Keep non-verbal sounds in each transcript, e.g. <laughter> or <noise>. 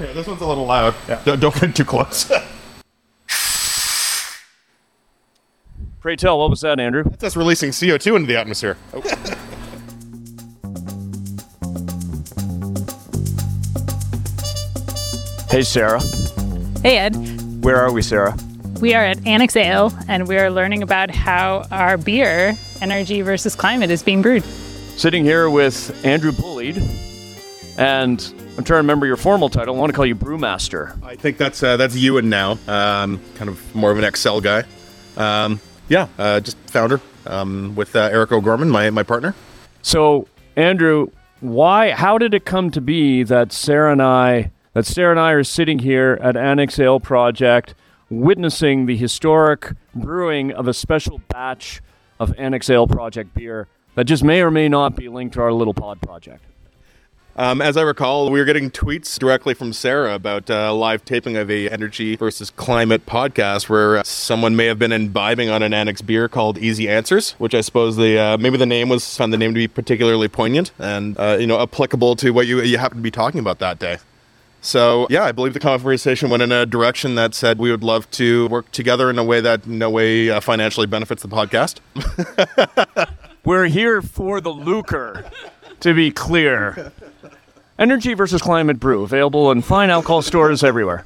Yeah, this one's a little loud. Don't, don't get too close. <laughs> Pray tell, what was that, Andrew? That's us releasing CO2 into the atmosphere. Oh. <laughs> Hey, Sarah. Hey, Ed. Where are we, Sarah? We are at Annex Ale, and we are learning about how our beer, energy versus climate, is being brewed. Sitting here with Andrew Bullied, and I'm trying to remember your formal title. I want to call you Brewmaster. I think that's uh, that's Ewan now. Um, kind of more of an Excel guy. Um, yeah, uh, just founder um, with uh, Eric O'Gorman, my my partner. So, Andrew, why? How did it come to be that Sarah and I, that Sarah and I are sitting here at Annex Ale Project, witnessing the historic brewing of a special batch of Annex Ale Project beer that just may or may not be linked to our little pod project? Um, as I recall, we were getting tweets directly from Sarah about uh, live taping of a energy versus climate podcast where uh, someone may have been imbibing on an annex beer called Easy Answers, which I suppose the uh, maybe the name was found the name to be particularly poignant and uh, you know applicable to what you you happen to be talking about that day. So yeah, I believe the conversation went in a direction that said we would love to work together in a way that no way uh, financially benefits the podcast. <laughs> We're here for the lucre, to be clear. <laughs> Energy versus Climate Brew, available in fine alcohol stores everywhere.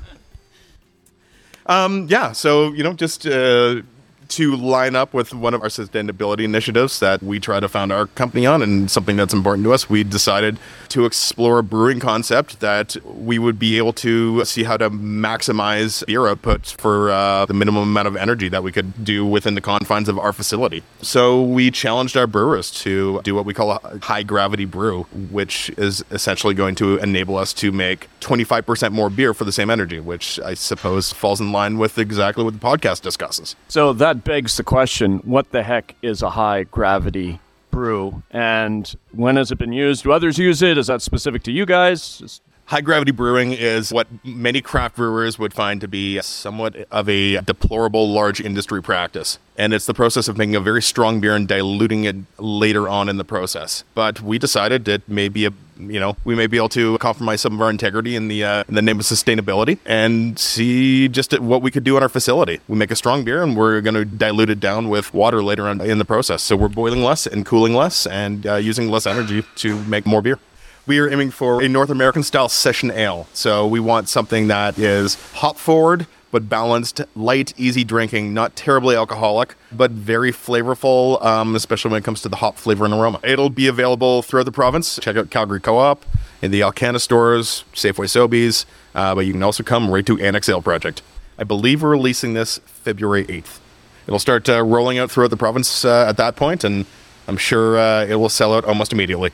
Um, yeah, so you know, just uh, to line up with one of our sustainability initiatives that we try to found our company on, and something that's important to us, we decided to explore a brewing concept that we would be able to see how to maximize beer output for uh, the minimum amount of energy that we could do within the confines of our facility. So we challenged our brewers to do what we call a high gravity brew, which is essentially going to enable us to make 25% more beer for the same energy, which I suppose falls in line with exactly what the podcast discusses. So that begs the question what the heck is a high gravity brew? And when has it been used? Do others use it? Is that specific to you guys? Just- High gravity brewing is what many craft brewers would find to be somewhat of a deplorable large industry practice. And it's the process of making a very strong beer and diluting it later on in the process. But we decided that maybe a you know we may be able to compromise some of our integrity in the uh, in the name of sustainability and see just what we could do in our facility. We make a strong beer and we're going to dilute it down with water later on in the process. So we're boiling less and cooling less and uh, using less energy to make more beer we are aiming for a North American style session ale. So we want something that is hop forward but balanced, light, easy drinking, not terribly alcoholic, but very flavorful, um, especially when it comes to the hop flavor and aroma. It'll be available throughout the province. Check out Calgary Co-op in the Alcanna stores, Safeway Sobeys, uh, but you can also come right to Annex Ale Project. I believe we're releasing this February 8th. It'll start uh, rolling out throughout the province uh, at that point, and I'm sure uh, it will sell out almost immediately.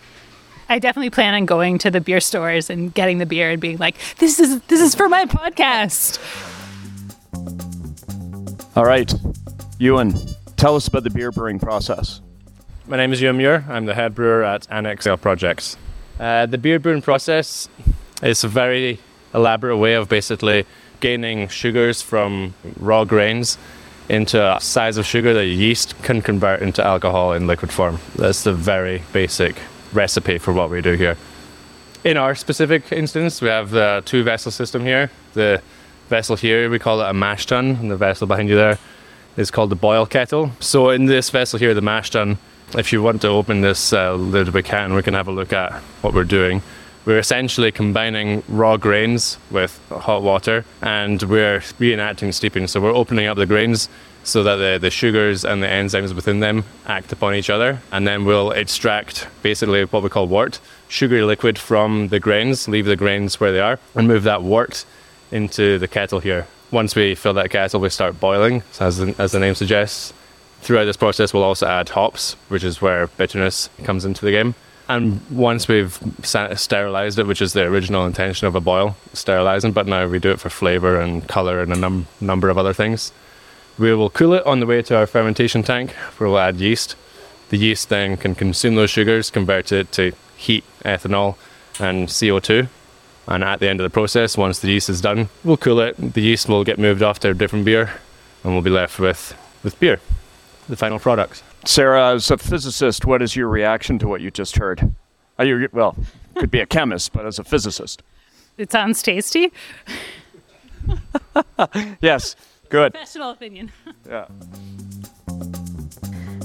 I definitely plan on going to the beer stores and getting the beer and being like, "This is this is for my podcast." All right, Ewan, tell us about the beer brewing process. My name is Ewan Muir. I'm the head brewer at Annex Ale Projects. Uh, the beer brewing process is a very elaborate way of basically gaining sugars from raw grains into a size of sugar that yeast can convert into alcohol in liquid form. That's the very basic recipe for what we do here. In our specific instance, we have the two vessel system here. The vessel here, we call it a mash tun, and the vessel behind you there is called the boil kettle. So in this vessel here, the mash tun, if you want to open this uh, lid, we can. We can have a look at what we're doing. We're essentially combining raw grains with hot water, and we're reenacting steeping. So we're opening up the grains so that the, the sugars and the enzymes within them act upon each other, and then we'll extract basically what we call wort, sugary liquid from the grains, leave the grains where they are, and move that wort into the kettle here. Once we fill that kettle, we start boiling, so as, the, as the name suggests. Throughout this process, we'll also add hops, which is where bitterness comes into the game. And once we've sterilized it, which is the original intention of a boil, sterilizing, but now we do it for flavor and color and a num- number of other things. We will cool it on the way to our fermentation tank, where we'll add yeast. The yeast then can consume those sugars, convert it to heat, ethanol, and CO2. And at the end of the process, once the yeast is done, we'll cool it. The yeast will get moved off to a different beer, and we'll be left with, with beer, the final product. Sarah, as a physicist, what is your reaction to what you just heard? Are you, well, could be a chemist, but as a physicist. It sounds tasty. <laughs> Yes. Good. Professional opinion. Yeah.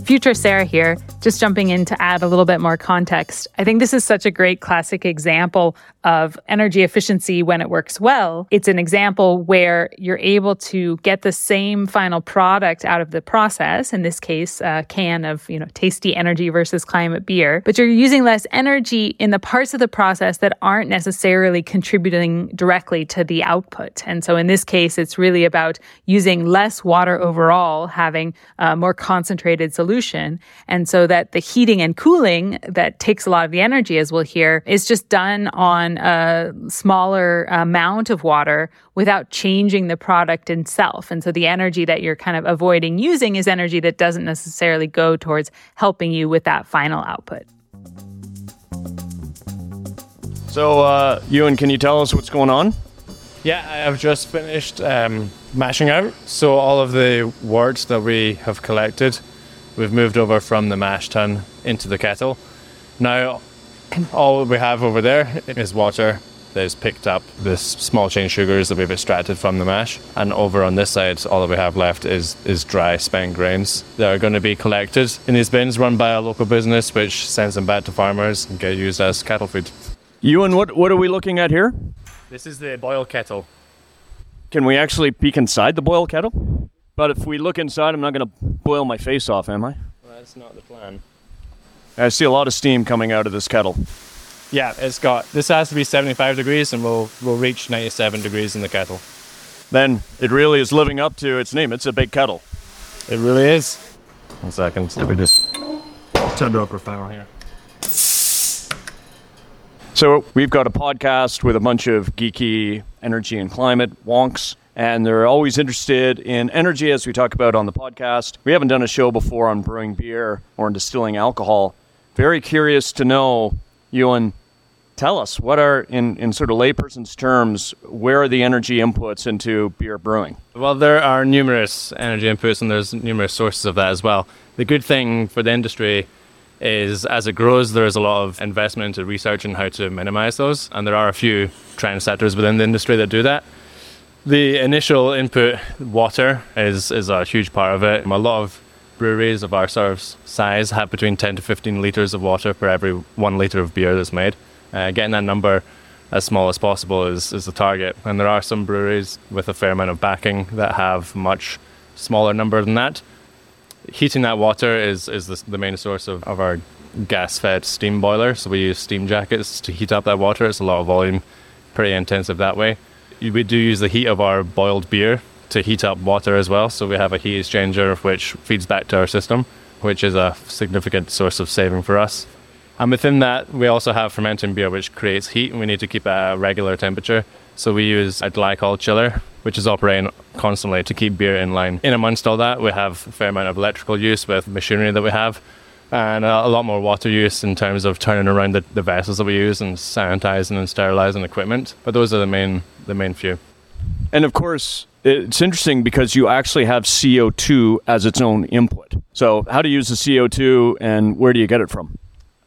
Future Sarah here, just jumping in to add a little bit more context. I think this is such a great classic example of energy efficiency when it works well. It's an example where you're able to get the same final product out of the process, in this case, a can of, you know, tasty energy versus climate beer, but you're using less energy in the parts of the process that aren't necessarily contributing directly to the output. And so in this case, it's really about using less water overall, having a more concentrated solution. And so that the heating and cooling that takes a lot of the energy, as we'll hear, is just done on a smaller amount of water without changing the product itself. And so the energy that you're kind of avoiding using is energy that doesn't necessarily go towards helping you with that final output. So, uh, Ewan, can you tell us what's going on? Yeah, I have just finished um, mashing out. So all of the worts that we have collected, we've moved over from the mash tun into the kettle. Now, all we have over there is water that is picked up the small chain sugars that we've extracted from the mash, and over on this side, all that we have left is is dry spent grains that are going to be collected in these bins run by a local business, which sends them back to farmers and get used as cattle food. Ewan, what, what are we looking at here? This is the boil kettle. Can we actually peek inside the boil kettle? But if we look inside, I'm not going to boil my face off, am I? That's not the plan. I see a lot of steam coming out of this kettle. Yeah, it's got. This has to be 75 degrees, and we'll we'll reach 97 degrees in the kettle. Then it really is living up to its name. It's a big kettle. It really is. One second. Let me just turn it up for power here. So we've got a podcast with a bunch of geeky energy and climate wonks, and they're always interested in energy as we talk about on the podcast. We haven't done a show before on brewing beer or on distilling alcohol. Very curious to know, Ewan, tell us what are in, in sort of layperson's terms, where are the energy inputs into beer brewing? Well, there are numerous energy inputs, and there's numerous sources of that as well. The good thing for the industry is as it grows, there is a lot of investment into research and how to minimize those, and there are a few trendsetters within the industry that do that. The initial input, water, is is a huge part of it. A lot of breweries of our sort of size have between 10 to 15 liters of water per every one liter of beer that's made. Uh, getting that number as small as possible is, is the target. And there are some breweries with a fair amount of backing that have much smaller number than that. Heating that water is, is the, the main source of, of our gas fed steam boiler. So we use steam jackets to heat up that water. It's a lot of volume, pretty intensive that way. We do use the heat of our boiled beer to heat up water as well. So we have a heat exchanger which feeds back to our system, which is a significant source of saving for us. And within that, we also have fermenting beer, which creates heat, and we need to keep at a regular temperature. So we use a glycol chiller, which is operating constantly to keep beer in line. In amongst all that, we have a fair amount of electrical use with machinery that we have, and a, lot more water use in terms of turning around the, the vessels that we use and sanitizing and sterilizing equipment. But those are the main the main few. And of course, it's interesting because you actually have CO2 as its own input. So, how to use the CO2 and where do you get it from?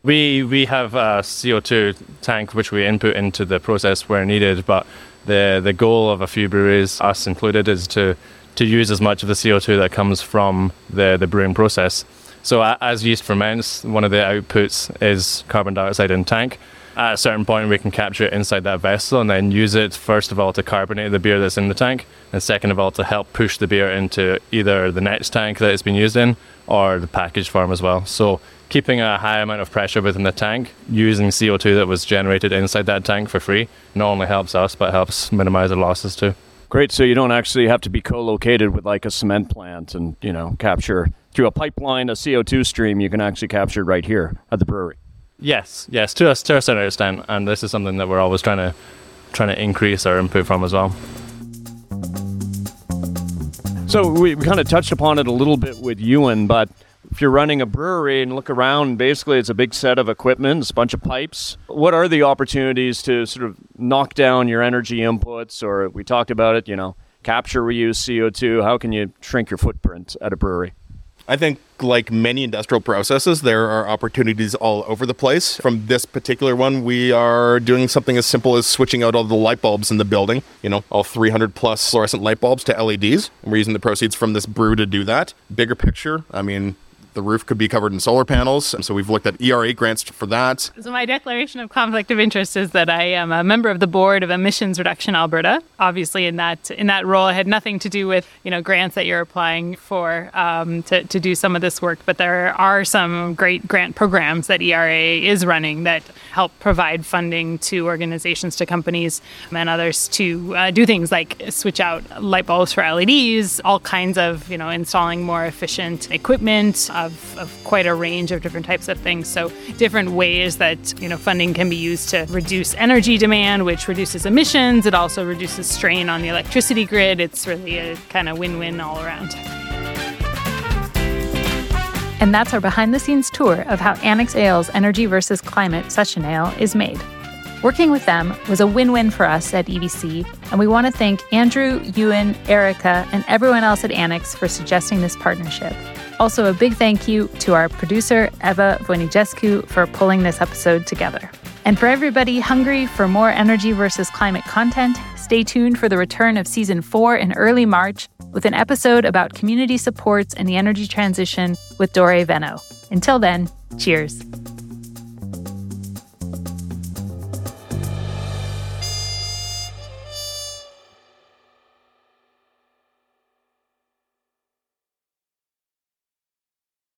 We we have a CO2 tank which we input into the process where needed, but the the goal of a few breweries, us included, is to to use as much of the CO2 that comes from the the brewing process. So as yeast ferments, one of the outputs is carbon dioxide in tank. At a certain point, we can capture it inside that vessel and then use it first of all to carbonate the beer that's in the tank, and second of all to help push the beer into either the next tank that it's been used in or the package form as well. So keeping a high amount of pressure within the tank, using CO2 that was generated inside that tank for free, not only helps us but helps minimize the losses too. Great. So you don't actually have to be co-located with like a cement plant and you know capture through a pipeline a CO2 stream. You can actually capture right here at the brewery. Yes, yes, to a, to a certain extent, and this is something that we're always trying to trying to increase our input from as well. So we, we kind of touched upon it a little bit with Ewan, but if you're running a brewery and look around, basically it's a big set of equipment, it's a bunch of pipes. What are the opportunities to sort of knock down your energy inputs? Or we talked about it, you know, capture, reuse CO2. How can you shrink your footprint at a brewery? I think like many industrial processes, there are opportunities all over the place. From this particular one, we are doing something as simple as switching out all the light bulbs in the building, you know, all 300 plus fluorescent light bulbs to LEDs. We're using the proceeds from this brew to do that. Bigger picture, I mean, the roof could be covered in solar panels. So we've looked at ERA grants for that. So my declaration of conflict of interest is that I am a member of the board of Emissions Reduction Alberta. Obviously, in that in that role, I had nothing to do with you know grants that you're applying for um, to to do some of this work. But there are some great grant programs that ERA is running that help provide funding to organizations, to companies, and others to uh, do things like switch out light bulbs for LEDs, all kinds of you know installing more efficient equipment. Uh, of, of quite a range of different types of things. So different ways that you know funding can be used to reduce energy demand, which reduces emissions. It also reduces strain on the electricity grid. It's really a kind of win-win all around. And that's our behind the scenes tour of how Annex Ale's Energy versus Climate Session Ale is made. Working with them was a win win for us at EVC, and we want to thank Andrew, Ewan, Erica, and everyone else at Annex for suggesting this partnership. Also, a big thank you to our producer, Eva Voinigescu, for pulling this episode together. And for everybody hungry for more energy versus climate content, stay tuned for the return of season four in early March with an episode about community supports and the energy transition with Dore Veno. Until then, cheers.